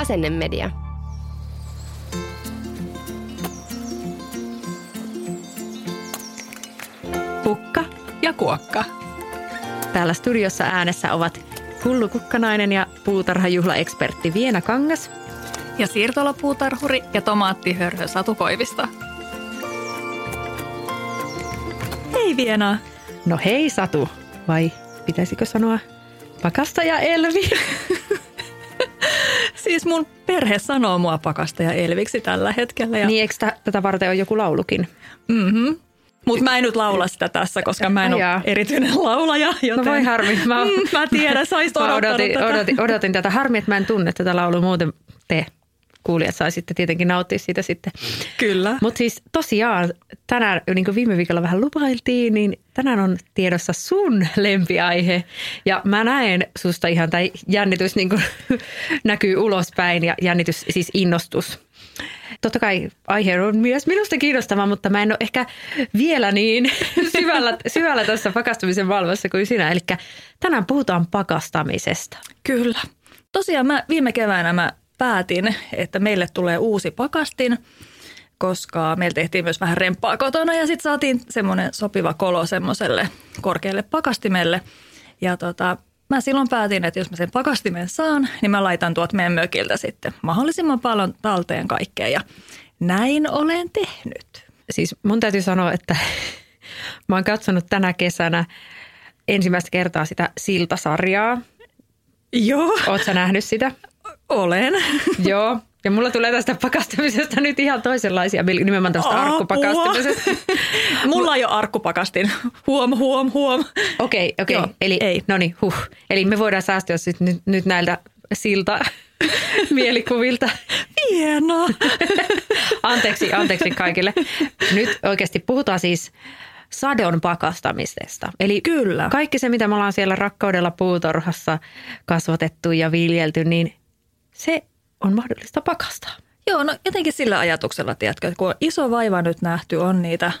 Asennemedia. Pukka ja kuokka. Täällä studiossa äänessä ovat Hullu Kukkanainen ja puutarhajuhlaekspertti Viena Kangas. Ja siirtolapuutarhuri ja tomaattihörhö Satu Koivisto. Hei Viena. No hei Satu, vai pitäisikö sanoa pakastaja Elvi? Siis mun perhe sanoo mua pakastaja Elviksi tällä hetkellä. Ja... Niin eikö tä- tätä varten ole joku laulukin? Mm-hmm. Mutta mä en nyt laula sitä tässä, koska mä en Ajaa. ole erityinen laulaja. Joten... No voi harmi. Mä, Mm, mä tiedän, sä odotin, tätä. odotin, odotin tätä. Harmi, että mä en tunne tätä laulua muuten te kuulijat saisitte tietenkin nauttia siitä sitten. Kyllä. Mutta siis tosiaan tänään, niin kuin viime viikolla vähän lupailtiin, niin tänään on tiedossa sun lempiaihe. Ja mä näen susta ihan, tai jännitys niin kuin näkyy ulospäin ja jännitys, siis innostus. Totta kai aihe on myös minusta kiinnostava, mutta mä en ole ehkä vielä niin syvällä, syvällä tässä pakastamisen valvossa kuin sinä. Eli tänään puhutaan pakastamisesta. Kyllä. Tosiaan mä viime keväänä mä päätin, että meille tulee uusi pakastin, koska meillä tehtiin myös vähän remppaa kotona ja sitten saatiin semmoinen sopiva kolo semmoiselle korkealle pakastimelle. Ja tota, mä silloin päätin, että jos mä sen pakastimen saan, niin mä laitan tuot meidän mökiltä sitten mahdollisimman paljon talteen kaikkea ja näin olen tehnyt. Siis mun täytyy sanoa, että mä oon katsonut tänä kesänä ensimmäistä kertaa sitä Siltasarjaa. Joo, Oot sä nähnyt sitä? olen. Joo. Ja mulla tulee tästä pakastamisesta nyt ihan toisenlaisia, nimenomaan tästä Apua. arkkupakastamisesta. Mulla ei ole arkkupakastin. Huom, huom, huom. Okei, okei. Joo, Eli, ei. no niin, huh. Eli me voidaan säästyä sit nyt, nyt näiltä silta mielikuvilta. Hienoa. Anteeksi, anteeksi kaikille. Nyt oikeasti puhutaan siis sadon pakastamisesta. Eli Kyllä. kaikki se, mitä me ollaan siellä rakkaudella puutorhassa kasvatettu ja viljelty, niin se on mahdollista pakastaa. Joo, no jotenkin sillä ajatuksella, tiedätkö, että kun on iso vaiva nyt nähty, on niitä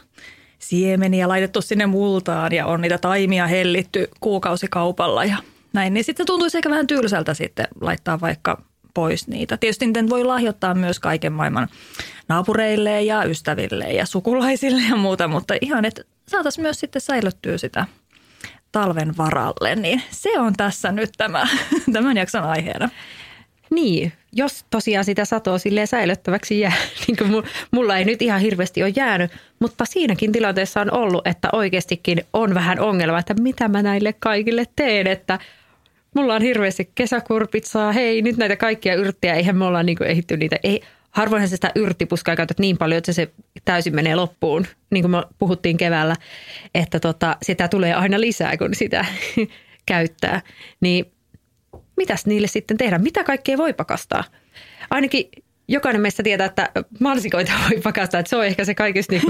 siemeniä laitettu sinne multaan ja on niitä taimia hellitty kuukausikaupalla ja näin, niin sitten tuntuisi ehkä vähän tylsältä sitten laittaa vaikka pois niitä. Tietysti niitä voi lahjoittaa myös kaiken maailman naapureille ja ystäville ja sukulaisille ja muuta, mutta ihan, että saataisiin myös sitten säilyttyä sitä talven varalle, niin se on tässä nyt tämä, tämän jakson aiheena. Niin, jos tosiaan sitä satoa silleen säilyttäväksi jää, niin kuin mu- mulla ei nyt ihan hirveästi ole jäänyt, mutta siinäkin tilanteessa on ollut, että oikeastikin on vähän ongelma, että mitä mä näille kaikille teen, että mulla on hirveästi kesäkurpitsaa, hei nyt näitä kaikkia yrttejä, eihän me olla niin ehitty niitä, ei, harvoinhan sä sitä yrttipuskaa käytät niin paljon, että se täysin menee loppuun, niin kuin me puhuttiin keväällä, että tota, sitä tulee aina lisää, kun sitä käyttää, niin mitäs niille sitten tehdä? Mitä kaikkea voi pakastaa? Ainakin jokainen meistä tietää, että mansikoita voi pakastaa. Että se on ehkä se kaikista niin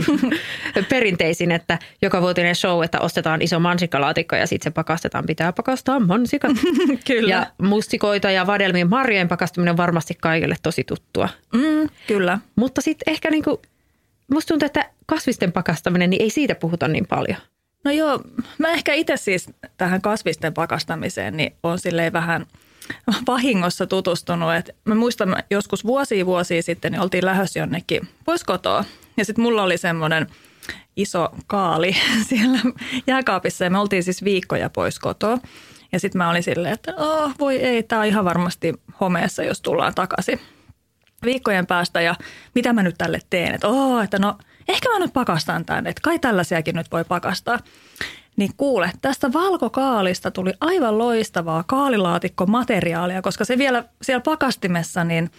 perinteisin, että joka vuotinen show, että ostetaan iso mansikkalaatikko ja sitten se pakastetaan. Pitää pakastaa mansikat. Kyllä. Ja mustikoita ja vadelmien marjojen pakastaminen on varmasti kaikille tosi tuttua. Mm, kyllä. Mutta sitten ehkä niin kuin, musta tuntuu, että kasvisten pakastaminen, niin ei siitä puhuta niin paljon. No joo, mä ehkä itse siis tähän kasvisten pakastamiseen niin on silleen vähän vahingossa tutustunut. Et mä muistan joskus vuosia vuosia sitten niin oltiin lähdössä jonnekin pois kotoa. Ja sitten mulla oli semmoinen iso kaali siellä jääkaapissa ja me oltiin siis viikkoja pois kotoa. Ja sitten mä olin silleen, että oh, voi ei, tämä on ihan varmasti homeessa, jos tullaan takaisin viikkojen päästä ja mitä mä nyt tälle teen. Että, oh, että no ehkä mä nyt pakastan tämän, että kai tällaisiakin nyt voi pakastaa. Niin kuule, tästä valkokaalista tuli aivan loistavaa kaalilaatikkomateriaalia, koska se vielä siellä pakastimessa, niin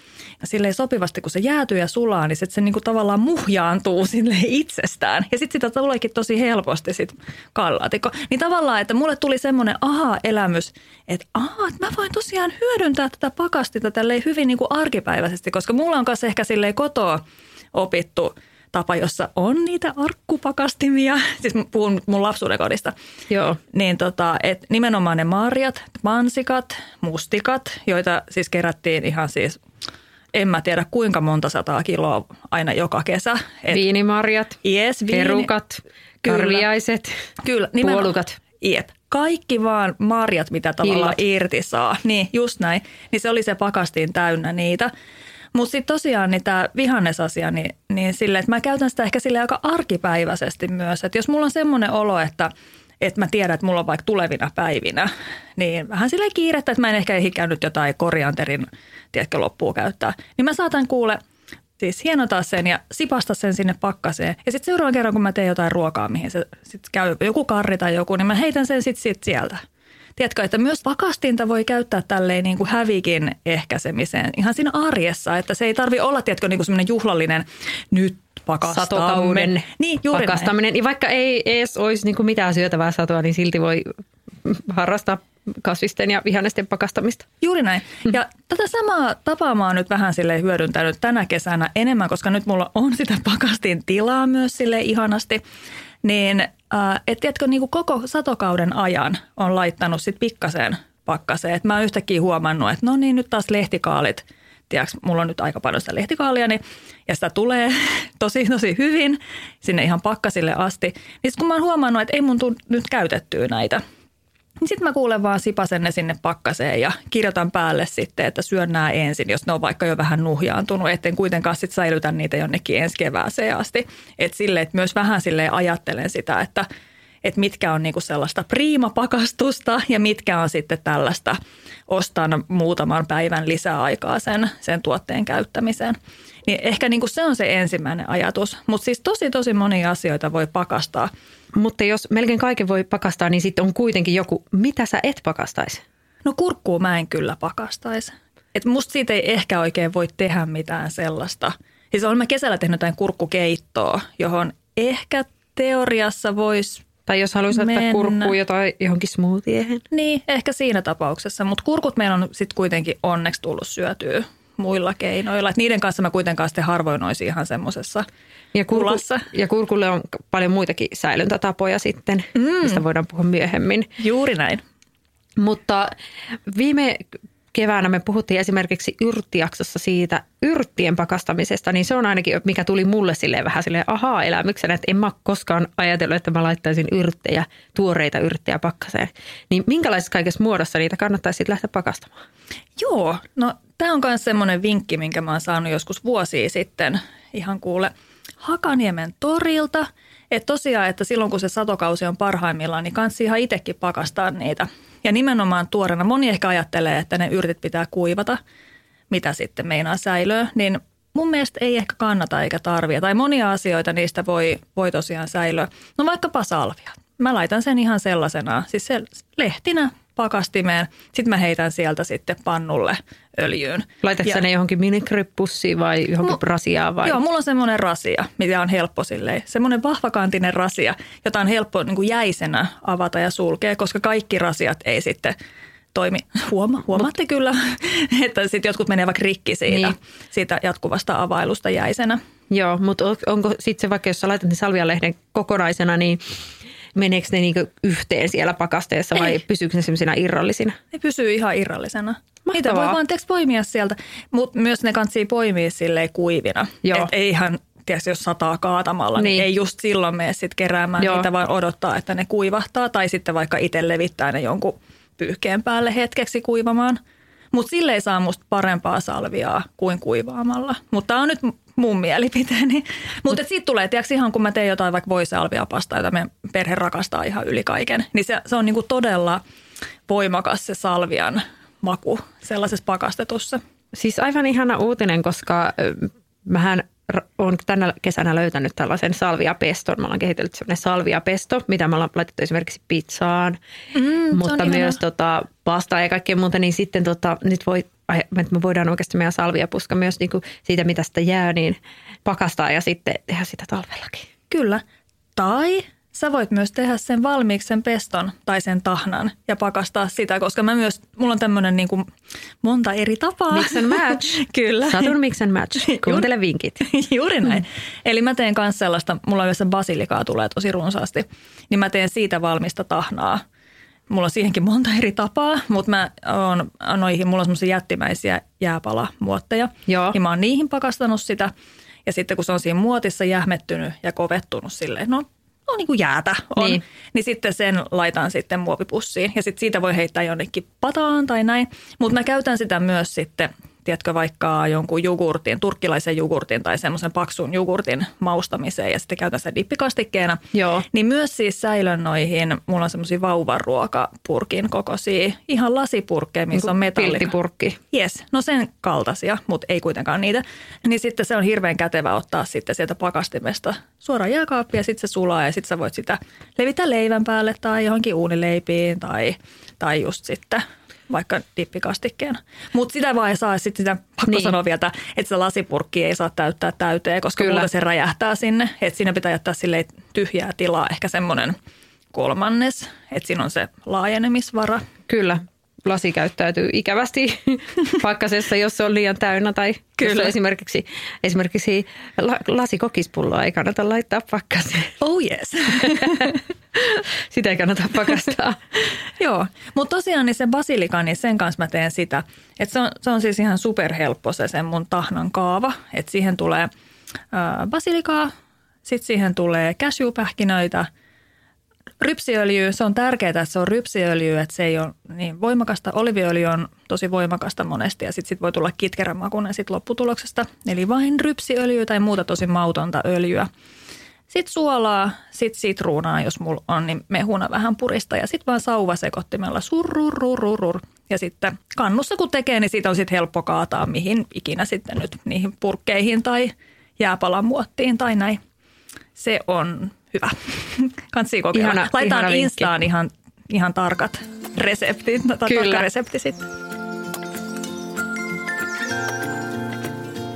sille sopivasti kun se jäätyy ja sulaa, niin sit se niinku tavallaan muhjaantuu sille itsestään. Ja sitten sitä tuleekin tosi helposti sit kaalilaatikko. Niin tavallaan, että mulle tuli semmoinen aha-elämys, että aha, että mä voin tosiaan hyödyntää tätä pakastinta tälleen hyvin niinku arkipäiväisesti, koska mulla on kanssa ehkä silleen kotoa opittu – tapa, jossa on niitä arkkupakastimia, siis puhun mun lapsuuden kodista. Joo. Niin tota, et nimenomaan ne marjat, mansikat, mustikat, joita siis kerättiin ihan siis, en mä tiedä kuinka monta sataa kiloa aina joka kesä. Et, Viinimarjat, yes, viini, perukat, karviaiset, kyllä, puolukat. Jep. Kaikki vaan marjat, mitä tavallaan Illat. irti saa. Niin, just näin. Niin se oli se pakastin täynnä niitä. Mutta sitten tosiaan niin tämä vihannesasia, niin, niin sille, että mä käytän sitä ehkä sille aika arkipäiväisesti myös. Että jos mulla on semmoinen olo, että, että mä tiedän, että mulla on vaikka tulevina päivinä, niin vähän sille kiirettä, että mä en ehkä ehdi käynyt jotain korianterin, tiedätkö, loppuun käyttää. Niin mä saatan kuule siis hienota sen ja sipasta sen sinne pakkaseen. Ja sitten seuraavan kerran, kun mä teen jotain ruokaa, mihin se sit käy joku karri tai joku, niin mä heitän sen sitten sit sieltä. Tiedätkö, että myös pakastinta voi käyttää tälleen niin kuin hävikin ehkäisemiseen ihan siinä arjessa, että se ei tarvi olla, tiedätkö, niin kuin semmoinen juhlallinen nyt pakastamme. Satokauden niin, juuri pakastaminen. Näin. Vaikka ei edes olisi niin kuin mitään syötävää satoa, niin silti voi harrastaa kasvisten ja vihannesten pakastamista. Juuri näin. Mm. Ja tätä samaa tapaa mä oon nyt vähän sille hyödyntänyt tänä kesänä enemmän, koska nyt mulla on sitä pakastin tilaa myös sille ihanasti. Niin että tiedätkö, niin kuin koko satokauden ajan on laittanut sit pikkasen pakkaseen. Et mä oon yhtäkkiä huomannut, että no niin, nyt taas lehtikaalit. Tiedätkö, mulla on nyt aika paljon sitä lehtikaalia, niin, ja sitä tulee tosi, tosi hyvin sinne ihan pakkasille asti. Niin kun mä oon huomannut, että ei mun tule nyt käytettyä näitä – niin sitten mä kuulen vaan sipasen ne sinne pakkaseen ja kirjoitan päälle sitten, että syön nämä ensin, jos ne on vaikka jo vähän nuhjaantunut, etten kuitenkaan sitten säilytä niitä jonnekin ensi kevääseen asti. Että sille, että myös vähän sille ajattelen sitä, että, että mitkä on niinku sellaista priimapakastusta ja mitkä on sitten tällaista ostan muutaman päivän lisäaikaa sen, sen tuotteen käyttämiseen. Niin ehkä niinku se on se ensimmäinen ajatus, mutta siis tosi tosi monia asioita voi pakastaa – mutta jos melkein kaiken voi pakastaa, niin sitten on kuitenkin joku, mitä sä et pakastaisi? No kurkkuu mä en kyllä pakastaisi. Et musta siitä ei ehkä oikein voi tehdä mitään sellaista. Siis olen mä kesällä tehnyt jotain kurkkukeittoa, johon ehkä teoriassa voisi tai jos haluaisi ottaa kurkkuu jotain johonkin smoothiehen. Niin, ehkä siinä tapauksessa. Mutta kurkut meillä on sitten kuitenkin onneksi tullut syötyä muilla keinoilla. Et niiden kanssa mä kuitenkaan sitten harvoin olisi ihan semmoisessa ja, kurku, ja kurkulle on paljon muitakin säilöntätapoja sitten, mm. mistä voidaan puhua myöhemmin. Juuri näin. Mutta viime keväänä me puhuttiin esimerkiksi yrttijaksossa siitä yrttien pakastamisesta, niin se on ainakin, mikä tuli mulle silleen vähän silleen ahaa-elämyksenä, että en mä koskaan ajatellut, että mä laittaisin yrttejä, tuoreita yrttejä pakkaseen. Niin minkälaisessa kaikessa muodossa niitä kannattaisi sitten lähteä pakastamaan? Joo, no tämä on myös semmoinen vinkki, minkä mä oon saanut joskus vuosia sitten ihan kuule Hakaniemen torilta. Että tosiaan, että silloin kun se satokausi on parhaimmillaan, niin kansi ihan itsekin pakastaa niitä – ja nimenomaan tuorena. Moni ehkä ajattelee, että ne yrtit pitää kuivata, mitä sitten meinaa säilöä, niin mun mielestä ei ehkä kannata eikä tarvia. Tai monia asioita niistä voi, voi tosiaan säilöä. No vaikkapa salvia. Mä laitan sen ihan sellaisena, siis se lehtinä pakastimeen. Sitten mä heitän sieltä sitten pannulle öljyyn. Laitatko ja, ne johonkin minikryppussiin vai johonkin mu- rasiaan? Vai? Joo, mulla on semmoinen rasia, mitä on helppo silleen. Semmoinen vahvakantinen rasia, jota on helppo niin kuin jäisenä avata ja sulkea, koska kaikki rasiat ei sitten toimi. Huoma, huomaatte Mut, kyllä, että sitten jotkut menee vaikka rikki siitä, niin. siitä jatkuvasta availusta jäisenä. Joo, mutta onko sitten se vaikka, jos sä laitat ne salvialehden kokonaisena, niin meneekö ne niinku yhteen siellä pakasteessa vai Ei. pysyykö ne sellaisina irrallisina? Ne pysyy ihan irrallisena. Mahtavaa. Niitä voi vaan teeksi poimia sieltä, mutta myös ne kansi poimia silleen kuivina. Joo. Et ei ihan tiedätkö, jos sataa kaatamalla, niin. niin ei just silloin mene sitten keräämään Joo. niitä, vaan odottaa, että ne kuivahtaa. Tai sitten vaikka itse levittää ne jonkun pyyhkeen päälle hetkeksi kuivamaan. Mutta sille ei saa musta parempaa salviaa kuin kuivaamalla. Mutta tämä on nyt mun mielipiteeni. Mutta siitä tulee, tiedätkö, ihan kun mä teen jotain vaikka voisalvia pastaa, jota meidän perhe rakastaa ihan yli kaiken, niin se, se on niinku todella voimakas se salvian maku sellaisessa pakastetussa. Siis aivan ihana uutinen, koska mähän olen tänä kesänä löytänyt tällaisen salviapeston. Me ollaan kehitellyt sellainen salviapesto, mitä me ollaan laitettu esimerkiksi pizzaan, Mm, mutta myös tota, pastaa ja kaikkea muuta. Niin sitten tota, nyt voi, että me voidaan oikeasti meidän salviapuska myös niinku siitä, mitä sitä jää, niin pakastaa ja sitten tehdä sitä talvellakin. Kyllä. Tai sä voit myös tehdä sen valmiiksi sen peston tai sen tahnan ja pakastaa sitä, koska mä myös, mulla on tämmöinen niin kuin monta eri tapaa. Mix and match. Kyllä. Satun mix and match. Kuuntele vinkit. Juuri näin. Eli mä teen myös sellaista, mulla yleensä basilikaa tulee tosi runsaasti, niin mä teen siitä valmista tahnaa. Mulla on siihenkin monta eri tapaa, mutta mä oon noihin, mulla on semmoisia jättimäisiä jääpalamuotteja. Joo. Ja mä oon niihin pakastanut sitä. Ja sitten kun se on siinä muotissa jähmettynyt ja kovettunut silleen, no no niin kuin jäätä on, Niin. niin. niin sitten sen laitan sitten muovipussiin. Ja sitten siitä voi heittää jonnekin pataan tai näin. Mutta mä käytän sitä myös sitten, tiedätkö, vaikka jonkun jogurtin, turkkilaisen jogurtin tai semmoisen paksun jogurtin maustamiseen ja sitten käytän sitä dippikastikkeena. Joo. Niin myös siis säilön noihin, mulla on semmoisia vauvaruokapurkin kokoisia, ihan lasipurkkeja, missä on metalli. Pilttipurkki. Yes, no sen kaltaisia, mutta ei kuitenkaan niitä. Niin sitten se on hirveän kätevä ottaa sitten sieltä pakastimesta suoraan jääkaappia ja sitten se sulaa ja sitten sä voit sitä levitä leivän päälle tai johonkin uunileipiin tai, tai just sitten vaikka dippikastikkeena. Mutta sitä vaan ei saa sitten sitä, pakko Niin. sanoa vielä, että sitä lasipurkkia ei saa täyttää täyteen, koska Kyllä. se räjähtää sinne. Että siinä pitää jättää silleen tyhjää tilaa, ehkä semmoinen kolmannes, että siinä on se laajenemisvara. Kyllä, lasi käyttäytyy ikävästi pakkasessa, jos se on liian täynnä tai Kyllä. esimerkiksi, esimerkiksi la, lasikokkispulloa ei kannata laittaa pakkaseen. Oh yes. Sitä ei kannata pakastaa. Joo, mutta tosiaan niin se basilika, niin sen kanssa mä teen sitä. Että se, on, se on siis ihan superhelppo se sen mun tahnan kaava. Että siihen tulee ää, basilikaa, sitten siihen tulee cashewpähkinöitä, rypsiöljyä. Se on tärkeää, että se on rypsiöljyä, että se ei ole niin voimakasta. Oliviöljy on tosi voimakasta monesti ja sitten sit voi tulla kitkerän makuinen sit lopputuloksesta. Eli vain rypsiöljyä tai muuta tosi mautonta öljyä. Sitten suolaa, sitten sitruunaa, jos mulla on, niin mehuna vähän purista ja sitten vaan sauvasekottimella surrurururur. Ja sitten kannussa kun tekee, niin siitä on sitten helppo kaataa mihin ikinä sitten nyt niihin purkkeihin tai jääpalamuottiin tai näin. Se on hyvä. Kansi kokeilla. Ihana- Laitaan ihana. Instaan ihan, ihan tarkat reseptit, tai Kyllä. tarkka resepti sitten.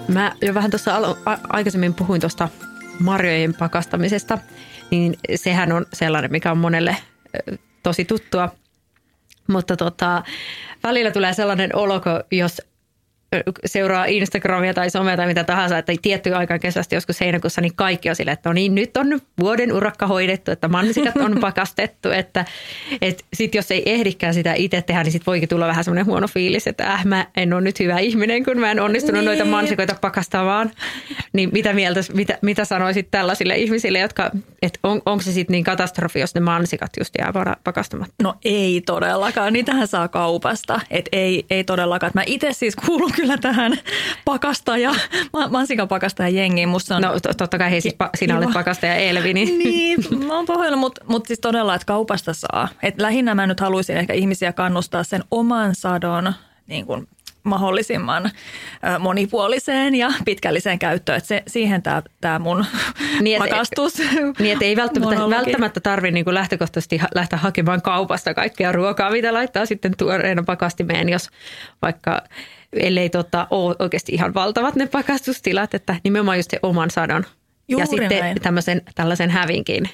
Mä jo vähän tuossa alo- a- aikaisemmin puhuin tuosta marjojen pakastamisesta, niin sehän on sellainen, mikä on monelle tosi tuttua. Mutta tota, välillä tulee sellainen olo, jos seuraa Instagramia tai somea tai mitä tahansa, että tiettyyn aikaan kesästä joskus heinäkuussa, niin kaikki on silleen, että no niin, nyt on vuoden urakka hoidettu, että mansikat on pakastettu, että et sit jos ei ehdikään sitä itse tehdä, niin sit voikin tulla vähän semmoinen huono fiilis, että äh, mä en ole nyt hyvä ihminen, kun mä en onnistunut Niin. noita mansikoita pakastamaan. Niin mitä mieltä, mitä, mitä sanoisit tällaisille ihmisille, jotka, että on, onko se sitten niin katastrofi, jos ne mansikat just jää pakastamatta? No ei todellakaan, niitähän saa kaupasta. Et ei, ei todellakaan. Mä itse siis kuulun kyllä tähän pakastaja, ma- mansikapakastaja jengiin. Musta on No to- totta kai hei, siis pa- sinä olet pakastaja Elvi, niin, niin, mä oon pahoilla, mutta mut siis todella, että kaupasta saa. Et lähinnä mä nyt haluaisin ehkä ihmisiä kannustaa sen oman sadon niin kuin mahdollisimman monipuoliseen ja pitkälliseen käyttöön. Et se, siihen tämä tää mun Niin, et- pakastus Niin, että ei välttämättä, monologi. välttämättä tarvitse niin kuin lähtökohtaisesti lähteä hakemaan kaupasta kaikkea ruokaa, mitä laittaa sitten tuoreena pakastimeen, jos vaikka ellei tota, ole oikeasti ihan valtavat ne pakastustilat, että nimenomaan just se oman sadon. ja Juuri sitten näin. tämmöisen, tällaisen hävinkin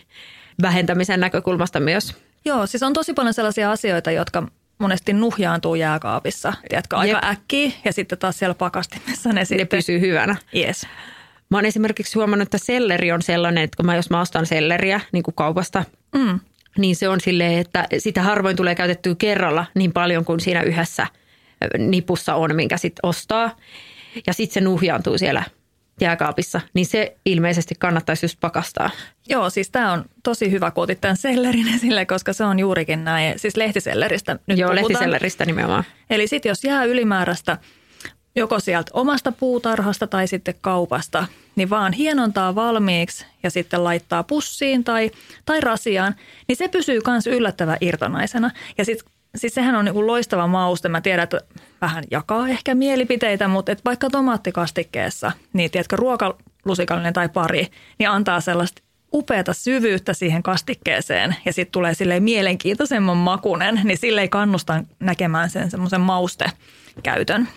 vähentämisen näkökulmasta myös. Joo, siis on tosi paljon sellaisia asioita, jotka monesti nuhjaantuu jääkaapissa. Tiedätkö, aika Jep. äkkiä ja sitten taas siellä pakastimessa ne Ne sitten. pysyy hyvänä. Yes. Mä oon esimerkiksi huomannut, että selleri on sellainen, että kun mä, jos mä ostan selleriä niin kuin kaupasta, Mm. niin se on silleen, että sitä harvoin tulee käytettyä kerralla niin paljon kuin siinä yhdessä nipussa on, minkä sitten ostaa. Ja sitten se nuhjaantuu siellä jääkaapissa, niin se ilmeisesti kannattaisi just pakastaa. Joo, siis tämä on tosi hyvä, kun otit tämän sellerin esille, koska se on juurikin näin. Siis lehtiselleristä nyt Joo, puhutaan. lehtiselleristä nimenomaan. Eli sitten jos jää ylimääräistä joko sieltä omasta puutarhasta tai sitten kaupasta, niin vaan hienontaa valmiiksi ja sitten laittaa pussiin tai, tai rasiaan, niin se pysyy myös yllättävän irtonaisena. Ja sitten siis sehän on niinku loistava mauste. Mä tiedän, että vähän jakaa ehkä mielipiteitä, mutta et vaikka tomaattikastikkeessa, niin tiedätkö, ruoka, lusikallinen tai pari, niin antaa sellaista upeata syvyyttä siihen kastikkeeseen ja sitten tulee sille mielenkiintoisemman makunen, niin sille ei kannusta näkemään sen semmoisen maustekäytön.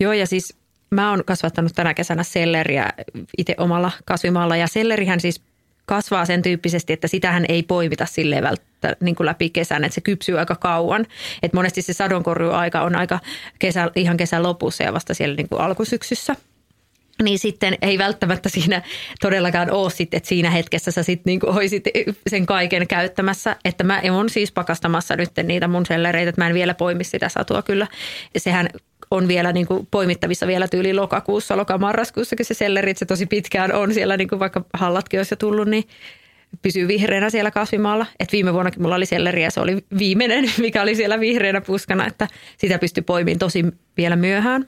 Joo ja siis mä oon kasvattanut tänä kesänä selleriä itse omalla kasvimaalla ja sellerihän siis kasvaa sen tyyppisesti, että sitähän ei poimita silleen välttä, niin kuin läpi kesän, että se kypsyy aika kauan. Et monesti se sadonkorjuaika on aika kesä, ihan kesän lopussa ja vasta siellä niin kuin alkusyksyssä – niin sitten ei välttämättä siinä todellakaan ole sitten, että siinä hetkessä sä sitten niinku olisit sen kaiken käyttämässä. Että mä on siis pakastamassa nyt niitä mun sellereitä, että mä en vielä poimi sitä satua kyllä. Sehän on vielä niin kuin poimittavissa vielä tyyli lokakuussa, lokamarraskuussa, kun se selleri, se tosi pitkään on siellä, niin kuin vaikka hallatkin olisi jo tullut, niin pysyy vihreänä siellä kasvimaalla. Et viime vuonnakin mulla oli selleri ja se oli viimeinen, mikä oli siellä vihreänä puskana, että sitä pystyi poimiin tosi vielä myöhään.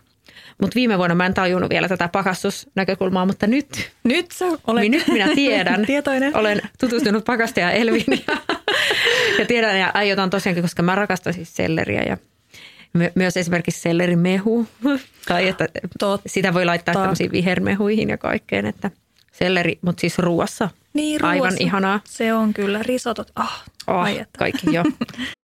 Mutta viime vuonna mä en tajunnut vielä tätä pakastusnäkökulmaa, mutta nyt, nyt, sä olet niin nyt minä tiedän. Tietoinen. Olen tutustunut pakastaja Elvin ja, ja tiedän ja aiotaan tosiaankin, koska mä rakastan siis selleriä ja my, myös esimerkiksi sellerimehu. tai että Totta. sitä voi laittaa tämmöisiin vihermehuihin ja kaikkeen, että selleri, mutta siis ruuassa. Niin, ruuassa. Aivan ihanaa. Se on kyllä, risotot. Ah, oh, kaikki jo.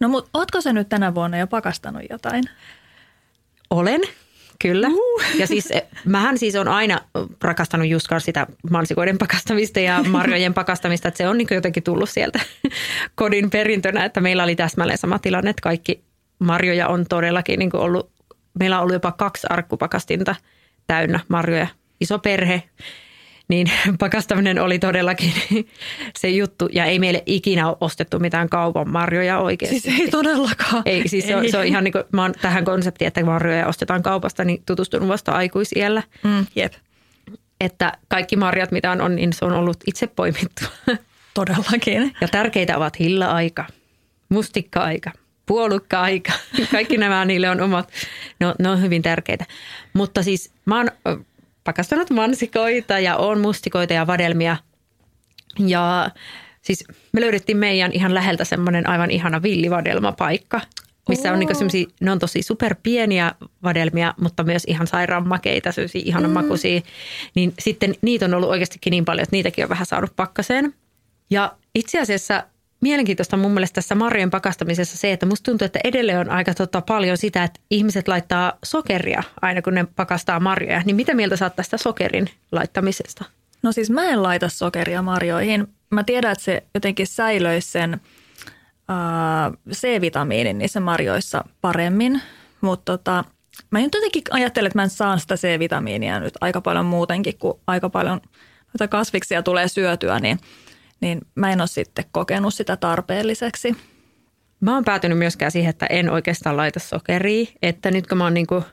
No mutta ootko sä nyt tänä vuonna jo pakastanut jotain? Olen, kyllä. Uh. Ja siis eh, mähän siis on aina rakastanut just sitä mansikoiden pakastamista ja marjojen pakastamista, että se on niin jotenkin tullut sieltä kodin perintönä, että meillä oli täsmälleen sama tilanne, että kaikki marjoja on todellakin niin ollut, meillä on ollut jopa kaksi arkkupakastinta täynnä marjoja, iso perhe niin pakastaminen oli todellakin se juttu. Ja ei meille ikinä ole ostettu mitään kaupan marjoja oikeasti. Siis ei todellakaan. Ei, siis ei. Se, on, se on ihan niin kuin, mä oon tähän konseptiin, että marjoja ostetaan kaupasta, niin tutustunut vasta aikuisiellä. Mm, jep. Että kaikki marjat, mitä on, niin se on ollut itse poimittu. Todellakin. Ja tärkeitä ovat hilla-aika, mustikka-aika, puolukka-aika. Kaikki nämä niille on omat, ne on, ne on hyvin tärkeitä. Mutta siis mä oon pakastanut mansikoita ja on mustikoita ja vadelmia. Ja siis me löydettiin meidän ihan läheltä semmoinen aivan ihana villivadelmapaikka, missä on niinku ne on tosi superpieniä vadelmia, mutta myös ihan sairaan makeita, sellaisia ihanan mm. makuisia. Niin sitten niitä on ollut oikeastikin niin paljon, että niitäkin on vähän saanut pakkaseen. Ja itse asiassa mielenkiintoista mun mielestä tässä marjojen pakastamisessa se, että musta tuntuu, että edelleen on aika tota paljon sitä, että ihmiset laittaa sokeria aina kun ne pakastaa marjoja. Niin mitä mieltä saat tästä sokerin laittamisesta? No siis mä en laita sokeria marjoihin. Mä tiedän, että se jotenkin säilöisi sen äh, C-vitamiinin niissä marjoissa paremmin, mutta tota, mä nyt jotenkin ajattelen, että mä en saa sitä C-vitamiinia nyt aika paljon muutenkin, kun aika paljon kasviksia tulee syötyä, niin – niin mä en ole sitten kokenut sitä tarpeelliseksi. Mä oon päätynyt myöskään siihen, että en oikeastaan laita sokeria, että nyt kun mä oon niinku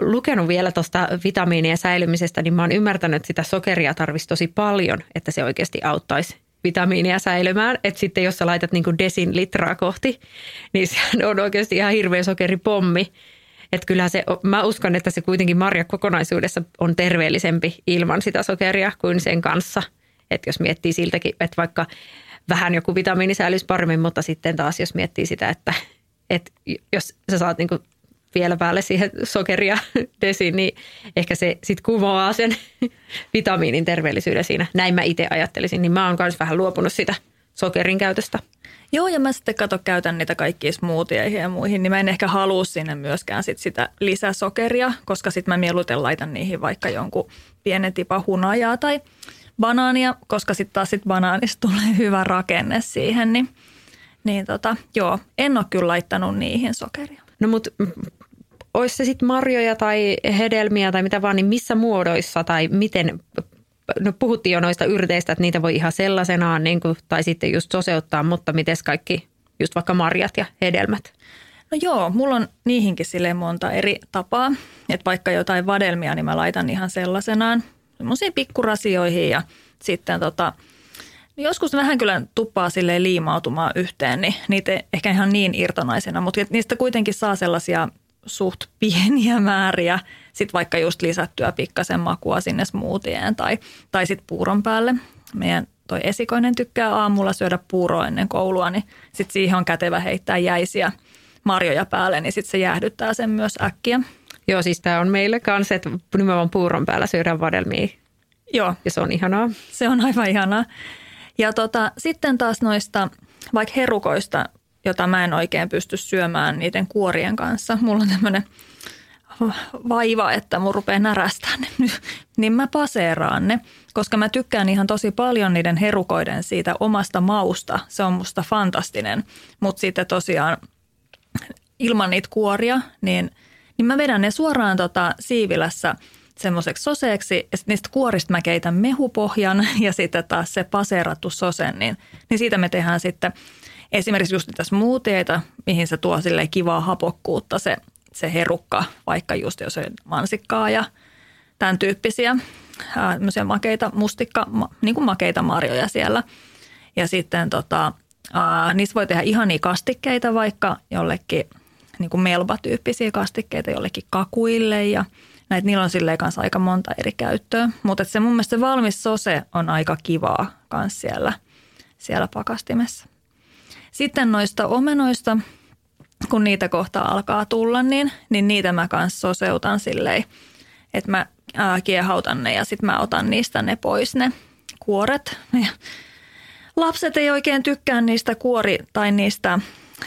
lukenut vielä tuosta vitamiinien säilymisestä, niin mä oon ymmärtänyt, että sitä sokeria tarvitsisi tosi paljon, että se oikeasti auttaisi vitamiinia säilymään. Että sitten jos sä laitat niinku desin litraa kohti, niin se on oikeasti ihan hirveä sokeripommi. Että kyllä se, mä uskon, että se kuitenkin marja kokonaisuudessa on terveellisempi ilman sitä sokeria kuin sen kanssa – että jos miettii siltäkin, että vaikka vähän joku vitamiini säilyisi paremmin, mutta sitten taas jos miettii sitä, että, että jos sä saat niin vielä päälle siihen sokeria desiin, niin ehkä se sitten kumoaa sen vitamiinin terveellisyyden siinä. Näin mä itse ajattelisin, niin mä oon myös vähän luopunut sitä sokerin käytöstä. Joo, ja mä sitten kato käytän niitä kaikkia smoothieeihin ja muihin, niin mä en ehkä halua sinne myöskään sit sitä lisäsokeria, koska sitten mä mieluiten laitan niihin vaikka jonkun pienen tipa hunajaa tai banaania, koska sitten taas sit banaanista tulee hyvä rakenne siihen, niin, niin tota, joo, en ole kyllä laittanut niihin sokeria. No mutta olisi se sitten marjoja tai hedelmiä tai mitä vaan, niin missä muodoissa tai miten, no puhuttiin jo noista yrteistä, että niitä voi ihan sellaisenaan niin kuin, tai sitten just soseuttaa, mutta miten kaikki, just vaikka marjat ja hedelmät? No joo, mulla on niihinkin sille monta eri tapaa, että vaikka jotain vadelmia, niin mä laitan ihan sellaisenaan pikkurasioihin ja sitten tota, niin joskus vähän kyllä tuppaa sille liimautumaan yhteen, niin niitä ehkä ihan niin irtonaisena, mutta niistä kuitenkin saa sellaisia suht pieniä määriä, sitten vaikka just lisättyä pikkasen makua sinne smoothien tai, tai sitten puuron päälle. Meidän toi esikoinen tykkää aamulla syödä puuroa ennen koulua, niin sitten siihen on kätevä heittää jäisiä marjoja päälle, niin sitten se jäähdyttää sen myös äkkiä. Joo, siis tämä on meille kanssa, että nimenomaan puuron päällä syödään vadelmia. Joo. Ja se on ihanaa. Se on aivan ihanaa. Ja tota, sitten taas noista vaikka herukoista jota mä en oikein pysty syömään niiden kuorien kanssa. Mulla on tämmöinen vaiva, että mun rupeaa närästää ne, niin mä paseeraan ne, koska mä tykkään ihan tosi paljon niiden herukoiden siitä omasta mausta. Se on musta fantastinen, mutta sitten tosiaan ilman niitä kuoria, niin, niin mä vedän ne suoraan tota siivilässä semmoiseksi soseeksi ja niistä kuorista mä keitän mehupohjan ja sitten taas se paseerattu sosen, niin, niin siitä me tehdään sitten – esimerkiksi just niitä smoothieita, mihin se tuo sille kivaa hapokkuutta se, se herukka, vaikka just jos on mansikkaa ja tämän tyyppisiä ää, makeita mustikka, ma, niin kuin makeita marjoja siellä. Ja sitten tota, ää, niistä voi tehdä ihania kastikkeita vaikka jollekin niin kuin melba-tyyppisiä kastikkeita jollekin kakuille ja näitä niillä on silleen kanssa aika monta eri käyttöä. Mutta se mun mielestä se valmis sose on aika kivaa myös siellä, siellä pakastimessa. Sitten noista omenoista, kun niitä kohta alkaa tulla, niin, niin niitä mä kanssa soseutan silleen, että mä ää, kiehautan ne ja sitten mä otan niistä ne pois ne kuoret. Ja lapset ei oikein tykkää niistä kuori tai niistä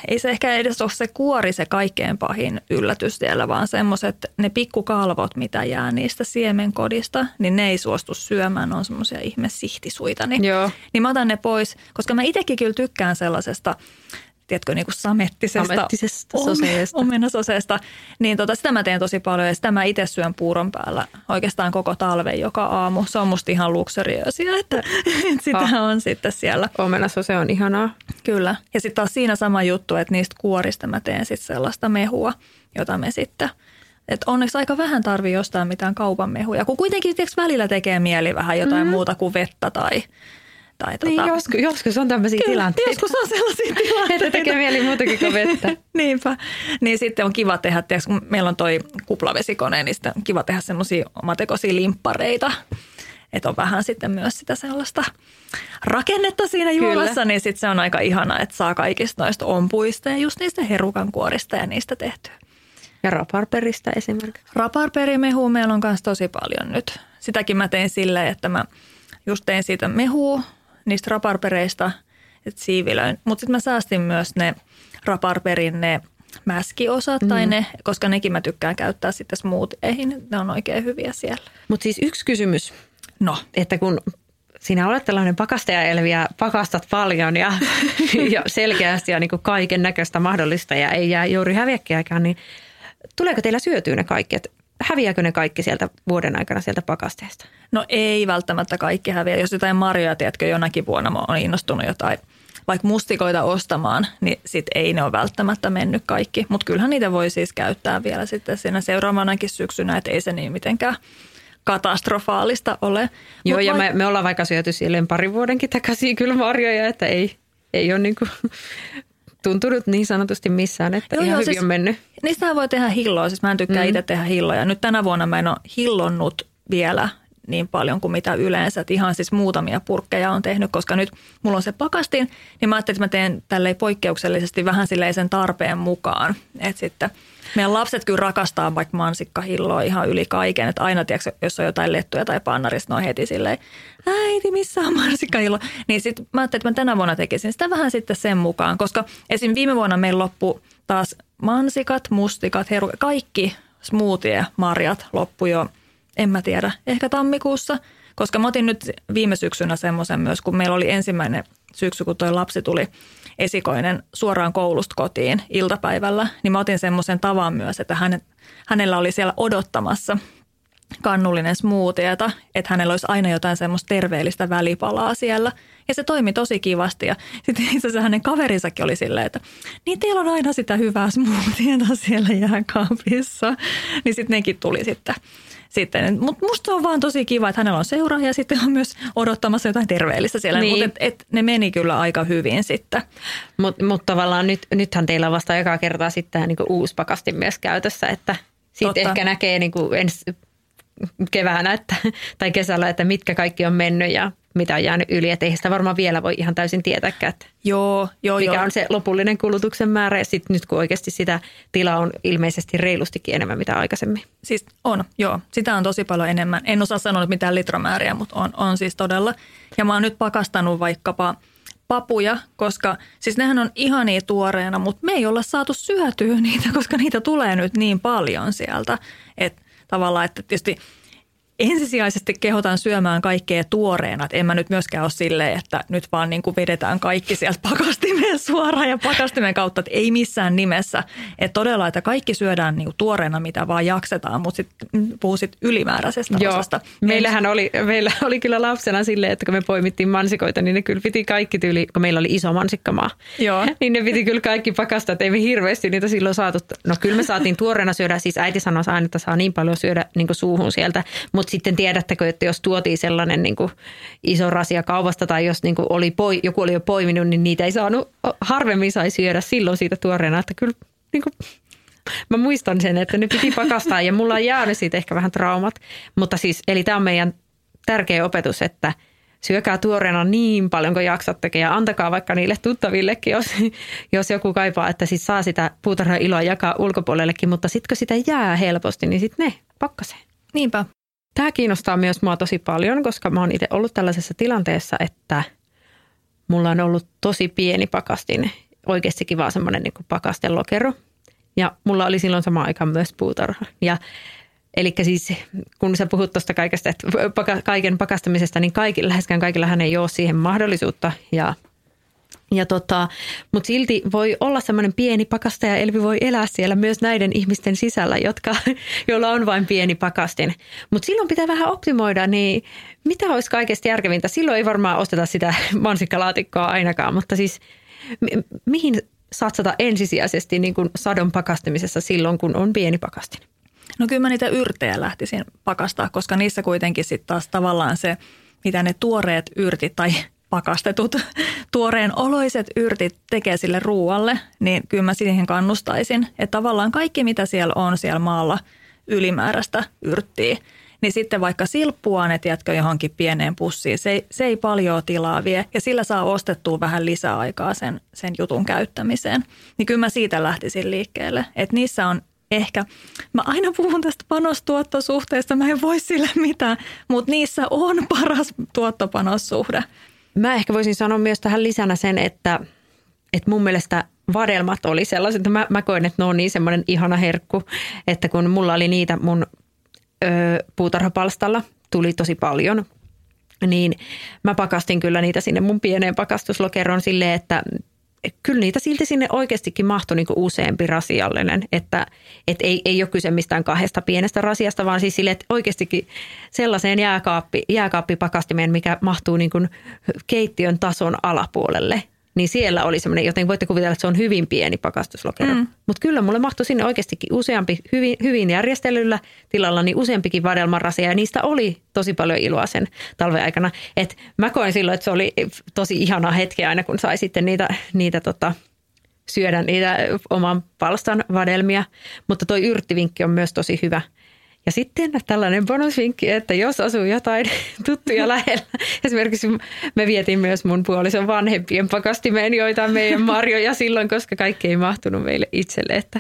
ei se ehkä edes ole se kuori se kaikkein pahin yllätys siellä, vaan semmoiset ne pikkukalvot, mitä jää niistä siemenkodista, niin ne ei suostu syömään, ne on semmoisia ihme sihtisuita. Niin, Joo. niin mä otan ne pois, koska mä itsekin kyllä tykkään sellaisesta tiedätkö, niin kuin samettisesta, samettisesta soseesta. omenasoseesta, niin tota, sitä mä teen tosi paljon ja sitä mä itse syön puuron päällä oikeastaan koko talven joka aamu. Se on musta ihan luksuriösiä, että, sitä ah. on sitten siellä. Omenasose on ihanaa. Kyllä. Ja sitten taas siinä sama juttu, että niistä kuorista mä teen sitten sellaista mehua, jota me sitten että onneksi aika vähän tarvii jostain mitään kaupan mehuja, kun kuitenkin tiiäks, välillä tekee mieli vähän jotain mm-hmm. muuta kuin vettä tai tai niin, tota... joskus, joskus on tämmöisiä Kyllä, tilanteita. Joskus on sellaisia tilanteita. Että tekee mieli muutakin kuin vettä. Niinpä. Niin sitten on kiva tehdä, tiiäks, kun meillä on toi kuplavesikone, niin sitten on kiva tehdä semmoisia omatekoisia limppareita. Että on vähän sitten myös sitä sellaista rakennetta siinä juomassa, Kyllä. niin sitten se on aika ihana, että saa kaikista noista ompuista ja just niistä herukan kuorista ja niistä tehtyä. Ja raparperista esimerkiksi. Raparperimehua meillä on myös tosi paljon nyt. Sitäkin mä tein silleen, että mä just tein siitä mehua niistä raparpereista, että siivilöin. Mutta sitten mä säästin myös ne raparperin ne mäskiosat mm. tai ne, koska nekin mä tykkään käyttää sitten smoothiehin. Ne on oikein hyviä siellä. Mutta siis yksi kysymys. No. Että kun sinä olet tällainen pakastaja ja pakastat paljon ja, ja selkeästi ja niin kaiken näköistä mahdollista ja ei jää juuri häviäkkiäkään, niin tuleeko teillä syötyä ne kaikki? Et häviääkö ne kaikki sieltä vuoden aikana sieltä pakasteesta? No ei välttämättä kaikki häviä. Jos jotain marjoja, tiedätkö, jonakin vuonna mä oon innostunut jotain vaikka mustikoita ostamaan, niin sit ei ne ole välttämättä mennyt kaikki. Mutta kyllähän niitä voi siis käyttää vielä sitten siinä seuraavanakin syksynä, että ei se niin mitenkään katastrofaalista ole. Joo, Mut ja vai... me, me ollaan vaikka syöty silleen pari vuodenkin takaisin kyllä marjoja, että ei, ei ole niin kuin tuntunut niin sanotusti missään, että joo, ihan joo, hyvin siis, on mennyt. Niistähän voi tehdä hilloa, siis mä en tykkää mm. itse tehdä hilloja. Nyt tänä vuonna mä en ole hillonnut vielä niin paljon kuin mitä yleensä. Että ihan siis muutamia purkkeja on tehnyt, koska nyt mulla on se pakastin, niin mä ajattelin, että mä teen tälleen poikkeuksellisesti vähän silleen sen tarpeen mukaan. Että sitten meidän lapset kyllä rakastaa vaikka mansikkahilloa ihan yli kaiken. Että aina, tiedätkö, jos on jotain lettuja tai pannarista, ne on heti silleen, äiti, missä on mansikkahillo? Niin sitten mä ajattelin, että mä tänä vuonna tekisin sitä vähän sitten sen mukaan, koska esim. viime vuonna meillä loppu taas mansikat, mustikat, heru, kaikki smoothie, marjat loppu jo, en mä tiedä, ehkä tammikuussa. Koska mä otin nyt viime syksynä semmoisen myös, kun meillä oli ensimmäinen syksy, kun toi lapsi tuli esikoinen suoraan koulusta kotiin iltapäivällä, niin mä otin semmoisen tavan myös, että hän, hänellä oli siellä odottamassa kannullinen smoothieta, että hänellä olisi aina jotain semmoista terveellistä välipalaa siellä. Ja se toimi tosi kivasti. Ja sitten itse asiassa hänen kaverinsakin oli silleen, että niin teillä on aina sitä hyvää smoothieta siellä jääkaapissa. Niin sitten nekin tuli sitten. Sitten. Mutta musta on vaan tosi kiva, että hänellä on seura ja sitten on myös odottamassa jotain terveellistä siellä. Niin. Mutta et, et, ne meni kyllä aika hyvin sitten. Mutta mut tavallaan nyt, nythän teillä on vasta ekaa kertaa sitten niin uusi pakastin myös käytössä, että sitten ehkä näkee niin ensi keväänä että, tai kesällä, että mitkä kaikki on mennyt ja mitä on jäänyt yli. Että eihän sitä varmaan vielä voi ihan täysin tietääkään, että joo, joo, mikä joo. on se lopullinen kulutuksen määrä. Ja sitten nyt kun oikeasti sitä tilaa on ilmeisesti reilustikin enemmän mitä aikaisemmin. Siis on, joo. Sitä on tosi paljon enemmän. En osaa sanoa mitään litramääriä, mutta on, on siis todella. Ja mä oon nyt pakastanut vaikkapa papuja, koska siis nehän on ihania tuoreena, mutta me ei olla saatu syötyä niitä, koska niitä tulee nyt niin paljon sieltä. Että tavallaan, että tietysti ensisijaisesti kehotan syömään kaikkea tuoreena. Että en mä nyt myöskään ole silleen, että nyt vaan niin kuin vedetään kaikki sieltä pakastimeen suoraan ja pakastimen kautta, että ei missään nimessä. Että todella, että kaikki syödään niin kuin tuoreena, mitä vaan jaksetaan, mutta sitten puhuu sit ylimääräisestä Joo. osasta. Meillähän oli, meillä oli kyllä lapsena silleen, että kun me poimittiin mansikoita, niin ne kyllä piti kaikki tyyli, kun meillä oli iso mansikkamaa. Joo. Niin ne piti kyllä kaikki pakastaa, että ei me hirveästi niitä silloin saatu. No kyllä me saatiin tuoreena syödä, siis äiti sanoi aina, että saa niin paljon syödä niin suuhun sieltä, mutta sitten tiedättekö, että jos tuotiin sellainen niin kuin iso rasia kaupasta tai jos niin kuin oli poi, joku oli jo poiminut, niin niitä ei saanut, harvemmin sai syödä silloin siitä tuoreena, että kyllä niin kuin, mä muistan sen, että ne piti pakastaa ja mulla on jäänyt siitä ehkä vähän traumat, mutta siis, eli tämä on meidän tärkeä opetus, että syökää tuoreena niin paljon kuin jaksatte ja antakaa vaikka niille tuttavillekin, jos, jos joku kaipaa, että siis saa sitä puutarhan iloa jakaa ulkopuolellekin, mutta sitten kun sitä jää helposti, niin sitten ne pakkaseen. Niinpä. Tämä kiinnostaa myös mua tosi paljon, koska mä oon itse ollut tällaisessa tilanteessa, että mulla on ollut tosi pieni pakastin, oikeastikin vaan semmoinen niin pakastelokero. Ja mulla oli silloin sama aikaan myös puutarha. Ja Eli siis kun sä puhut tuosta kaikesta, että kaiken pakastamisesta, niin kaikilla, läheskään kaikillahan ei ole siihen mahdollisuutta. Ja ja tota, mutta silti voi olla semmoinen pieni pakastaja, Elvi voi elää siellä myös näiden ihmisten sisällä, jotka, joilla on vain pieni pakastin. Mutta silloin pitää vähän optimoida, niin mitä olisi kaikesta järkevintä? Silloin ei varmaan osteta sitä mansikkalaatikkoa ainakaan, mutta siis mi- mihin satsata ensisijaisesti niin kuin sadon pakastamisessa silloin, kun on pieni pakastin? No kyllä mä niitä yrtejä lähtisin pakastaa, koska niissä kuitenkin sitten taas tavallaan se, mitä ne tuoreet yrtit tai pakastetut tuoreen oloiset yrtit tekee sille ruualle, niin kyllä mä siihen kannustaisin. Että tavallaan kaikki, mitä siellä on siellä maalla ylimääräistä yrttiä, niin sitten vaikka silppua ne tiedätkö johonkin pieneen pussiin, se ei, se ei paljon tilaa vie ja sillä saa ostettua vähän lisäaikaa sen, sen jutun käyttämiseen. Niin kyllä mä siitä lähtisin liikkeelle, että niissä on ehkä, mä aina puhun tästä panostuottosuhteesta, mä en voi sille mitään, mutta niissä on paras tuottopanossuhde. Mä ehkä voisin sanoa myös tähän lisänä sen, että, että mun mielestä vadelmat oli sellaiset, että mä, mä koin, että ne on niin semmoinen ihana herkku, että kun mulla oli niitä mun ö, puutarhapalstalla, tuli tosi paljon, niin mä pakastin kyllä niitä sinne mun pieneen pakastuslokeroon silleen, että kyllä niitä silti sinne oikeastikin mahtui niin useampi rasiallinen, että et ei, ei ole kyse mistään kahdesta pienestä rasiasta, vaan siis sille, että oikeastikin sellaiseen jääkaappi, jääkaappipakastimeen, mikä mahtuu niin keittiön tason alapuolelle, niin siellä oli semmoinen, joten voitte kuvitella, että se on hyvin pieni pakastuslokero. Mm. Mutta kyllä mulle mahtui sinne oikeastikin useampi hyvin, hyvin järjestelyllä tilalla, niin useampikin vadelmanrasia ja niistä oli tosi paljon iloa sen talven aikana. Et mä koin silloin, että se oli tosi ihana hetki aina, kun sai sitten niitä, niitä tota, syödä niitä oman palstan vadelmia. Mutta toi yrttivinkki on myös tosi hyvä. Ja sitten tällainen bonusvinkki, että jos asuu jotain tuttuja lähellä, esimerkiksi me vietin myös mun puolison vanhempien pakastimeen joita meidän marjoja silloin, koska kaikki ei mahtunut meille itselle, että,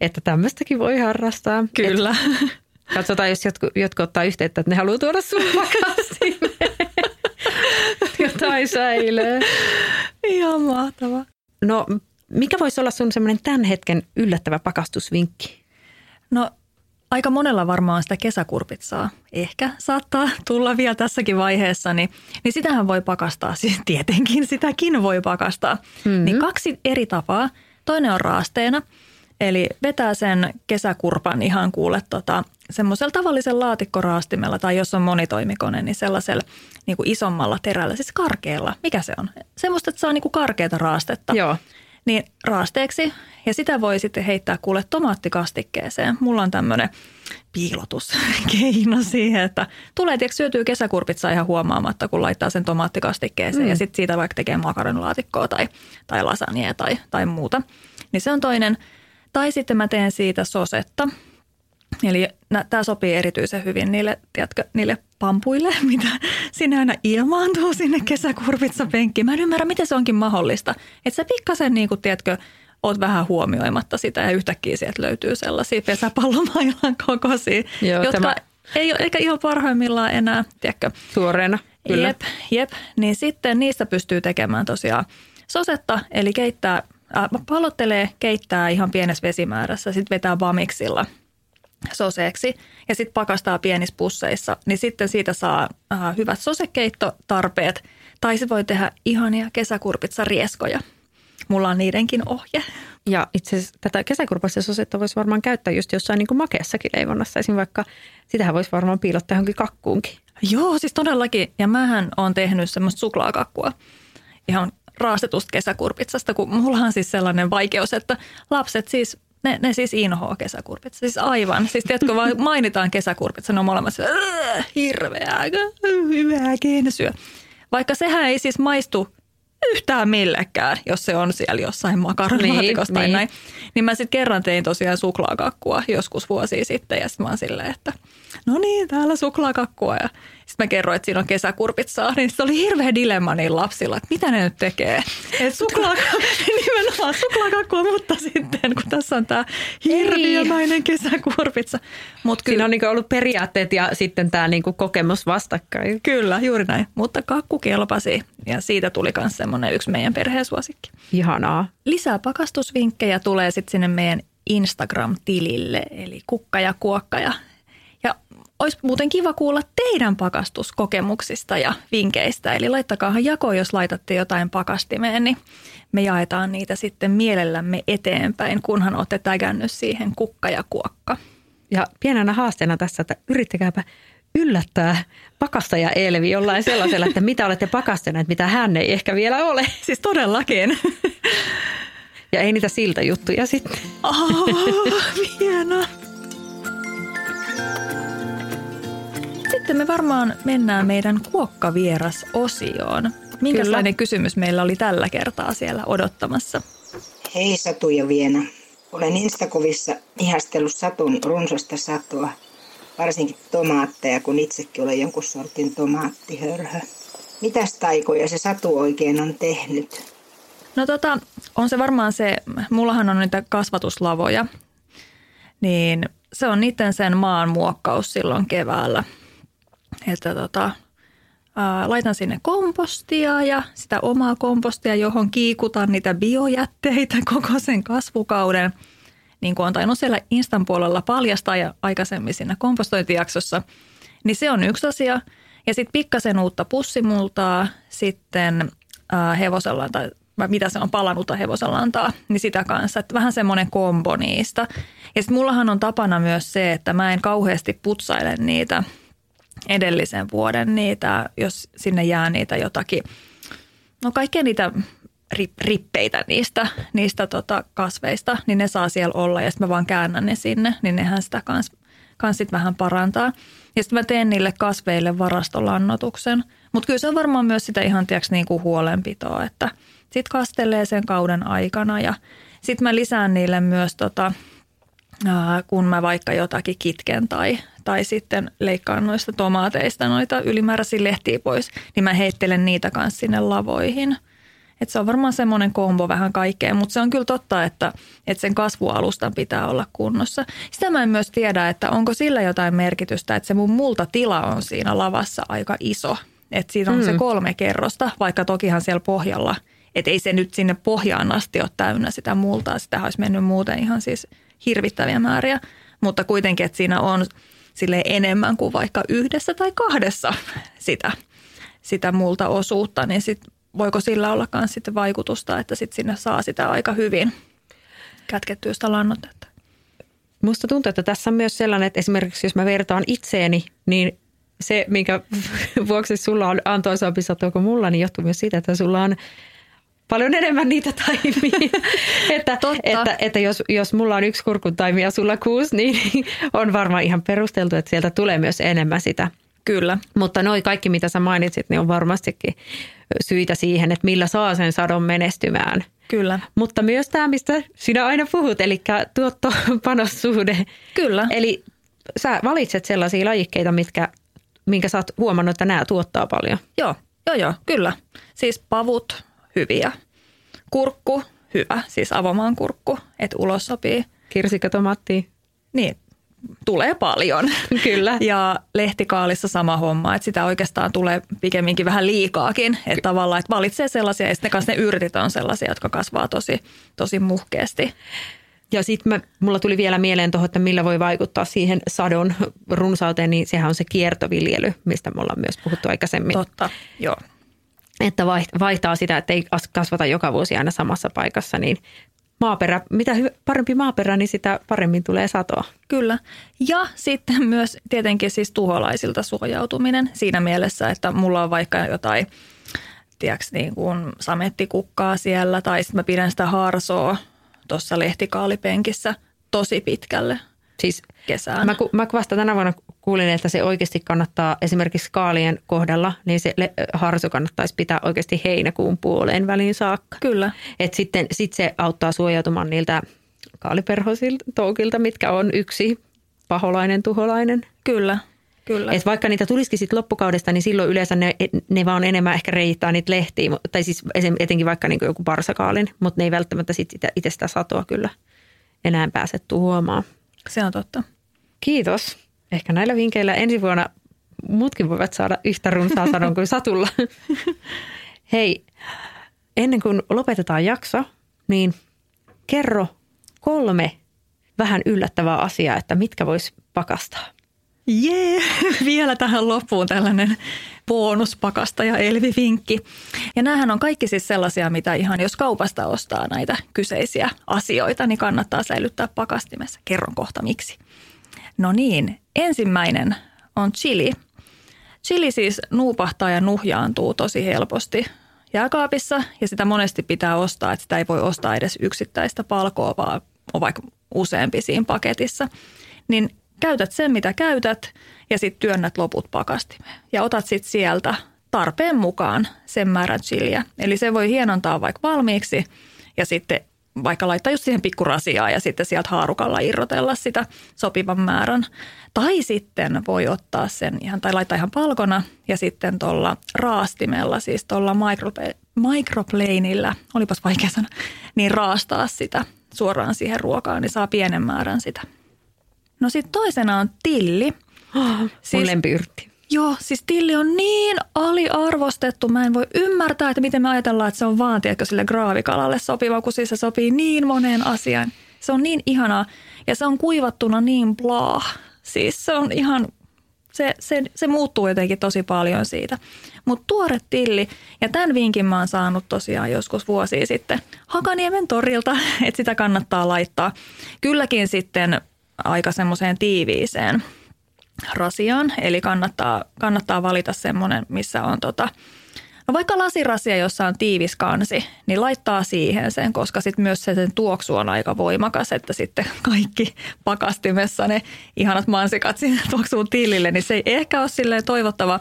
että tämmöistäkin voi harrastaa. Kyllä. Et katsotaan, jos jotkut, jotkut ottaa yhteyttä, että ne haluaa tuoda sun pakastimeen. jotain säilöä. Ihan mahtavaa. No, mikä voisi olla sun semmoinen tämän hetken yllättävä pakastusvinkki? No aika monella varmaan sitä kesäkurpitsaa ehkä saattaa tulla vielä tässäkin vaiheessa, niin, niin sitähän voi pakastaa, siis tietenkin sitäkin voi pakastaa. Mm-hmm. Niin kaksi eri tapaa. Toinen on raasteena, eli vetää sen kesäkurpan ihan kuule tota, semmoisella tavallisella laatikkoraastimella tai jos on monitoimikone, niin sellaisella niin kuin isommalla terällä, siis karkealla. Mikä se on? Semmoista, että saa niin kuin karkeata raastetta. Joo. Niin raasteeksi ja sitä voi sitten heittää kuule tomaattikastikkeeseen. Mulla on tämmöinen piilotuskeino siihen, että tulee tiedätkö, syötyy kesäkurpitsa ihan huomaamatta, kun laittaa sen tomaattikastikkeeseen mm. ja sitten siitä vaikka tekee makaronilaatikkoa tai, tai lasagne tai, tai muuta. Niin se on toinen. Tai sitten mä teen siitä sosetta. Eli tämä sopii erityisen hyvin niille, tiedätkö, niille pampuille, mitä sinne aina ilmaantuu sinne kesäkurpitsa penkkiin. Mä en ymmärrä, miten se onkin mahdollista. Että sä pikkasen, niin kuin, tiedätkö, oot vähän huomioimatta sitä ja yhtäkkiä sieltä löytyy sellaisia pesäpallomailan kokoisia, Joo, jotka tämä... ei ole ehkä ihan parhaimmillaan enää, tiedätkö? Tuoreena, kyllä. Jep, jep. Niin sitten niistä pystyy tekemään tosiaan sosetta, eli keittää, äh, pallottelee, keittää ihan pienessä vesimäärässä, sitten vetää bamiksilla soseeksi ja sitten pakastaa pienissä pusseissa, niin sitten siitä saa äh, hyvät sosekeittotarpeet. Tai se voi tehdä ihania kesäkurpitsa rieskoja. Mulla on niidenkin ohje. Ja itse asiassa tätä kesäkurpassa sosetta voisi varmaan käyttää just jossain niin kuin makeassakin leivonnassa. Esimerkiksi vaikka sitähän voisi varmaan piilottaa johonkin kakkuunkin. Joo, siis todellakin. Ja mähän on tehnyt semmoista suklaakakkua ihan raastetusta kesäkurpitsasta, kun mulla on siis sellainen vaikeus, että lapset siis ne, ne siis inhoa kesäkurpitsa. Siis aivan. Siis tiedätkö, vaan mainitaan kesäkurpitsa, ne on molemmat hirveää, hyvää kensyä. Vaikka sehän ei siis maistu yhtään millekään, jos se on siellä jossain makaronilaatikossa niin, tai niin. näin. Niin mä sitten kerran tein tosiaan suklaakakkua joskus vuosia sitten ja sitten mä oon silleen, että no niin, täällä suklaakakkua. Ja sitten mä kerroin, että siinä on kesäkurpitsaa, niin se oli hirveä dilemma niin lapsilla, että mitä ne nyt tekee. Et suklaakakku, nimenomaan suklaakakkua, mutta sitten kun tässä on tämä hirviömäinen kesäkurpitsa. Mut kyllä, siinä on niinku ollut periaatteet ja sitten tämä niinku kokemus vastakkain. Kyllä, juuri näin. Mutta kakku kelpasi ja siitä tuli myös semmoinen yksi meidän perheen suosikki. Ihanaa. Lisää pakastusvinkkejä tulee sitten sinne meidän Instagram-tilille, eli kukka ja kuokka ja olisi muuten kiva kuulla teidän pakastuskokemuksista ja vinkkeistä. Eli laittakaahan jako, jos laitatte jotain pakastimeen, niin me jaetaan niitä sitten mielellämme eteenpäin, kunhan olette tägännyt siihen kukka ja kuokka. Ja pienenä haasteena tässä, että yrittäkääpä yllättää pakastaja Elvi jollain sellaisella, että mitä olette pakastaneet, mitä hän ei ehkä vielä ole. Siis todellakin. Ja ei niitä siltä juttuja sitten. Oh, hienoa. Sitten me varmaan mennään meidän kuokkavieras-osioon. Minkälainen Kyllä. kysymys meillä oli tällä kertaa siellä odottamassa? Hei Satu ja Viena. Olen Instakuvissa ihastellut Satun runsasta satoa, varsinkin tomaatteja, kun itsekin olen jonkun sortin tomaattihörhö. Mitäs taikoja se Satu oikein on tehnyt? No tota, on se varmaan se, mullahan on niitä kasvatuslavoja, niin se on niiden sen maan muokkaus silloin keväällä – että tota, ää, laitan sinne kompostia ja sitä omaa kompostia, johon kiikutan niitä biojätteitä koko sen kasvukauden. Niin kuin on tainnut siellä Instan puolella paljastaa ja aikaisemmin siinä kompostointijaksossa. Niin se on yksi asia. Ja sitten pikkasen uutta pussimultaa, sitten ää, hevosella tai mitä se on palannutta hevosenlantaa, niin sitä kanssa. Että vähän semmoinen kombo niistä. Ja sitten mullahan on tapana myös se, että mä en kauheasti putsaile niitä – edellisen vuoden niitä, jos sinne jää niitä jotakin, no kaikkea niitä rippeitä niistä, niistä tota kasveista, niin ne saa siellä olla ja sitten mä vaan käännän ne sinne, niin nehän sitä kans, kans sit vähän parantaa. Ja sitten mä teen niille kasveille varastolannotuksen. Mutta kyllä se on varmaan myös sitä ihan tiiäks, niinku huolenpitoa, että sitten kastelee sen kauden aikana ja sitten mä lisään niille myös tota, kun mä vaikka jotakin kitken tai, tai sitten leikkaan noista tomaateista noita ylimääräisiä lehtiä pois, niin mä heittelen niitä kanssa sinne lavoihin. Et se on varmaan semmoinen kombo vähän kaikkea, mutta se on kyllä totta, että, että sen kasvualustan pitää olla kunnossa. Sitä mä en myös tiedä, että onko sillä jotain merkitystä, että se mun multatila on siinä lavassa aika iso. Että siinä on mm. se kolme kerrosta, vaikka tokihan siellä pohjalla, että ei se nyt sinne pohjaan asti ole täynnä sitä multaa. Sitä olisi mennyt muuten ihan siis hirvittäviä määriä, mutta kuitenkin, että siinä on sille enemmän kuin vaikka yhdessä tai kahdessa sitä, sitä multa osuutta, niin sit voiko sillä olla myös sitten vaikutusta, että sit sinne saa sitä aika hyvin kätkettyä sitä lannotetta. Musta tuntuu, että tässä on myös sellainen, että esimerkiksi jos mä vertaan itseeni, niin se, minkä vuoksi sulla on antoisampi sato kuin mulla, niin johtuu myös siitä, että sulla on paljon enemmän niitä taimia. että, että, että jos, jos mulla on yksi kurkutaimi ja sulla kuusi, niin on varmaan ihan perusteltu, että sieltä tulee myös enemmän sitä. Kyllä. Mutta noi kaikki, mitä sä mainitsit, niin on varmastikin syitä siihen, että millä saa sen sadon menestymään. Kyllä. Mutta myös tämä, mistä sinä aina puhut, eli tuotto-panossuhde. Kyllä. Eli sä valitset sellaisia lajikkeita, mitkä, minkä sä oot huomannut, että nämä tuottaa paljon. Joo, joo, joo, kyllä. Siis pavut, hyviä. Kurkku, hyvä, siis avomaan kurkku, että ulos sopii. Kirsikka, tomaatti. Niin, tulee paljon. Kyllä. Ja lehtikaalissa sama homma, että sitä oikeastaan tulee pikemminkin vähän liikaakin. Että tavallaan, että valitsee sellaisia, ja sitten ne yrtit on sellaisia, jotka kasvaa tosi, tosi muhkeasti. Ja sitten mulla tuli vielä mieleen tuohon, että millä voi vaikuttaa siihen sadon runsauteen, niin sehän on se kiertoviljely, mistä me ollaan myös puhuttu aikaisemmin. Totta, joo. Että vaihtaa sitä, että ei kasvata joka vuosi aina samassa paikassa, niin maaperä, mitä parempi maaperä, niin sitä paremmin tulee satoa. Kyllä. Ja sitten myös tietenkin siis tuholaisilta suojautuminen siinä mielessä, että mulla on vaikka jotain, tiedätkö, niin kuin samettikukkaa siellä tai sitten mä pidän sitä harsoa tuossa lehtikaalipenkissä tosi pitkälle siis kesään. Mä, mä vasta tänä vuonna kuulin, että se oikeasti kannattaa esimerkiksi kaalien kohdalla, niin se harso kannattaisi pitää oikeasti heinäkuun puoleen väliin saakka. Kyllä. Et sitten sit se auttaa suojautumaan niiltä kaaliperhosilta toukilta, mitkä on yksi paholainen tuholainen. Kyllä. Kyllä. Et vaikka niitä tulisikin sit loppukaudesta, niin silloin yleensä ne, ne vaan enemmän ehkä reittää niitä lehtiä, tai siis etenkin vaikka niin joku parsakaalin, mutta ne ei välttämättä sit itse sitä satoa kyllä enää pääse tuhoamaan. Se on totta. Kiitos. Ehkä näillä vinkkeillä ensi vuonna muutkin voivat saada yhtä runsaa sadon kuin Satulla. Hei, ennen kuin lopetetaan jakso, niin kerro kolme vähän yllättävää asiaa, että mitkä vois pakastaa. Jee, vielä tähän loppuun tällainen bonuspakasta ja Elvi-vinkki. Ja näähän on kaikki siis sellaisia, mitä ihan jos kaupasta ostaa näitä kyseisiä asioita, niin kannattaa säilyttää pakastimessa. Kerron kohta miksi. No niin, ensimmäinen on chili. Chili siis nuupahtaa ja nuhjaantuu tosi helposti jääkaapissa ja sitä monesti pitää ostaa, että sitä ei voi ostaa edes yksittäistä palkoa, vaan on vaikka useampi siinä paketissa. Niin käytät sen, mitä käytät ja sitten työnnät loput pakastimeen. Ja otat sitten sieltä tarpeen mukaan sen määrän chiliä. Eli se voi hienontaa vaikka valmiiksi ja sitten vaikka laittaa just siihen pikkurasiaa ja sitten sieltä haarukalla irrotella sitä sopivan määrän. Tai sitten voi ottaa sen ihan, tai laittaa ihan palkona ja sitten tuolla raastimella, siis tuolla microplanilla, olipas vaikea sana, niin raastaa sitä suoraan siihen ruokaan, niin saa pienen määrän sitä. No sitten toisena on tilli. Oh, siis, mun lempiyrtti. Joo, siis tilli on niin aliarvostettu. Mä en voi ymmärtää, että miten me ajatellaan, että se on vaan tiedätkö, sille graavikalalle sopiva, kun siis se sopii niin moneen asiaan. Se on niin ihanaa ja se on kuivattuna niin bla. Siis se on ihan, se, se, se muuttuu jotenkin tosi paljon siitä. Mutta tuore tilli, ja tämän vinkin mä oon saanut tosiaan joskus vuosia sitten Hakaniemen torilta, että sitä kannattaa laittaa. Kylläkin sitten aika semmoiseen tiiviiseen rasiaan, eli kannattaa, kannattaa valita semmoinen, missä on tota, No vaikka lasirasia, jossa on tiivis kansi, niin laittaa siihen sen, koska sitten myös se sen tuoksu on aika voimakas, että sitten kaikki pakastimessa ne ihanat mansikat sinne tuoksuun tilille, niin se ei ehkä ole silleen toivottava.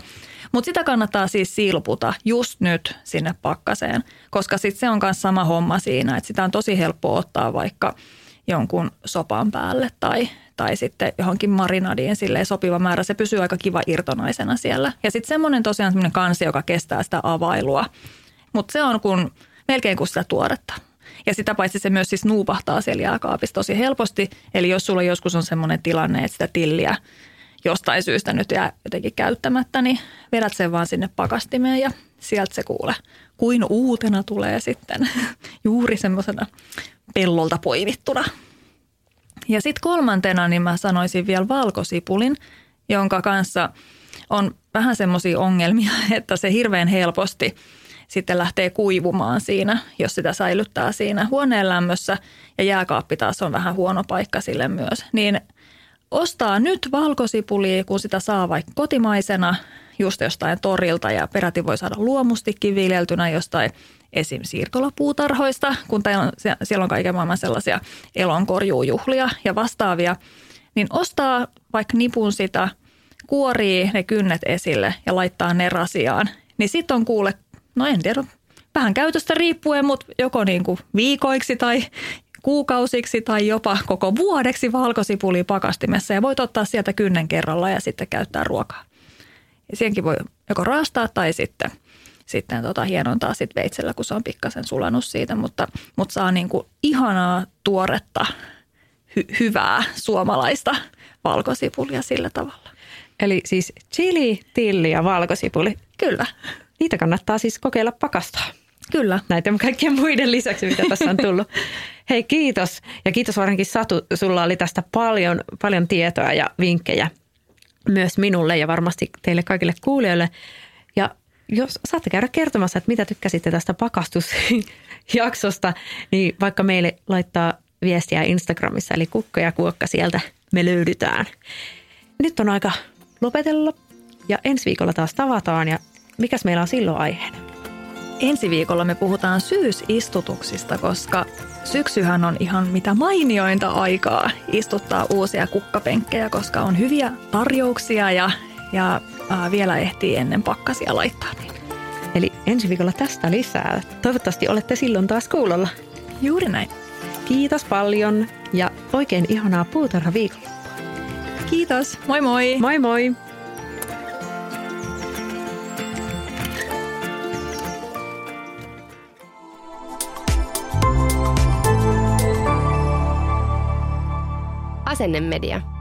Mutta sitä kannattaa siis silputa just nyt sinne pakkaseen, koska sitten se on myös sama homma siinä, että sitä on tosi helppo ottaa vaikka jonkun sopan päälle tai, tai sitten johonkin marinadiin silleen sopiva määrä. Se pysyy aika kiva irtonaisena siellä. Ja sitten semmoinen tosiaan semmoinen kansi, joka kestää sitä availua. Mutta se on kun, melkein kuin sitä tuoretta. Ja sitä paitsi se myös siis nuupahtaa siellä jääkaapissa tosi helposti. Eli jos sulla joskus on semmoinen tilanne, että sitä tilliä jostain syystä nyt jää jotenkin käyttämättä, niin vedät sen vaan sinne pakastimeen ja sieltä se kuule kuin uutena tulee sitten juuri semmoisena pellolta poimittuna. Ja sitten kolmantena niin mä sanoisin vielä valkosipulin, jonka kanssa on vähän semmoisia ongelmia, että se hirveän helposti sitten lähtee kuivumaan siinä, jos sitä säilyttää siinä huoneen lämmössä ja jääkaappi taas on vähän huono paikka sille myös. Niin ostaa nyt valkosipulia, kun sitä saa vaikka kotimaisena just jostain torilta ja peräti voi saada luomustikin viljeltynä jostain esim. siirtolapuutarhoista, kun on, siellä on kaiken maailman sellaisia elonkorjuujuhlia ja vastaavia, niin ostaa vaikka nipun sitä, kuorii ne kynnet esille ja laittaa ne rasiaan, niin sitten on kuule, no en tiedä, vähän käytöstä riippuen, mutta joko niin kuin viikoiksi tai kuukausiksi tai jopa koko vuodeksi valkosipuli pakastimessa ja voit ottaa sieltä kynnen kerralla ja sitten käyttää ruokaa. Ja siihenkin voi joko raastaa tai sitten, sitten tota hienontaa sit veitsellä, kun se on pikkasen sulanut siitä, mutta, mutta saa niin kuin ihanaa tuoretta, hy- hyvää suomalaista valkosipulia sillä tavalla. Eli siis chili, tilli ja valkosipuli. Kyllä. Niitä kannattaa siis kokeilla pakastaa. Kyllä. Näiden kaikkien muiden lisäksi, mitä tässä on tullut. Hei kiitos ja kiitos varsinkin Satu. Sulla oli tästä paljon, paljon tietoa ja vinkkejä myös minulle ja varmasti teille kaikille kuulijoille. Jos saatte käydä kertomassa, että mitä tykkäsitte tästä pakastusjaksosta, niin vaikka meille laittaa viestiä Instagramissa, eli kukka ja kuokka sieltä me löydytään. Nyt on aika lopetella ja ensi viikolla taas tavataan ja mikäs meillä on silloin aiheena? Ensi viikolla me puhutaan syysistutuksista, koska syksyhän on ihan mitä mainiointa aikaa istuttaa uusia kukkapenkkejä, koska on hyviä tarjouksia ja, ja ää, vielä ehtii ennen pakkasia laittaa. Niin. Eli ensi viikolla tästä lisää. Toivottavasti olette silloin taas kuulolla. Juuri näin. Kiitos paljon ja oikein ihanaa puutarha viikolla. Kiitos. Moi moi. Moi moi. Asennemedia. Imagine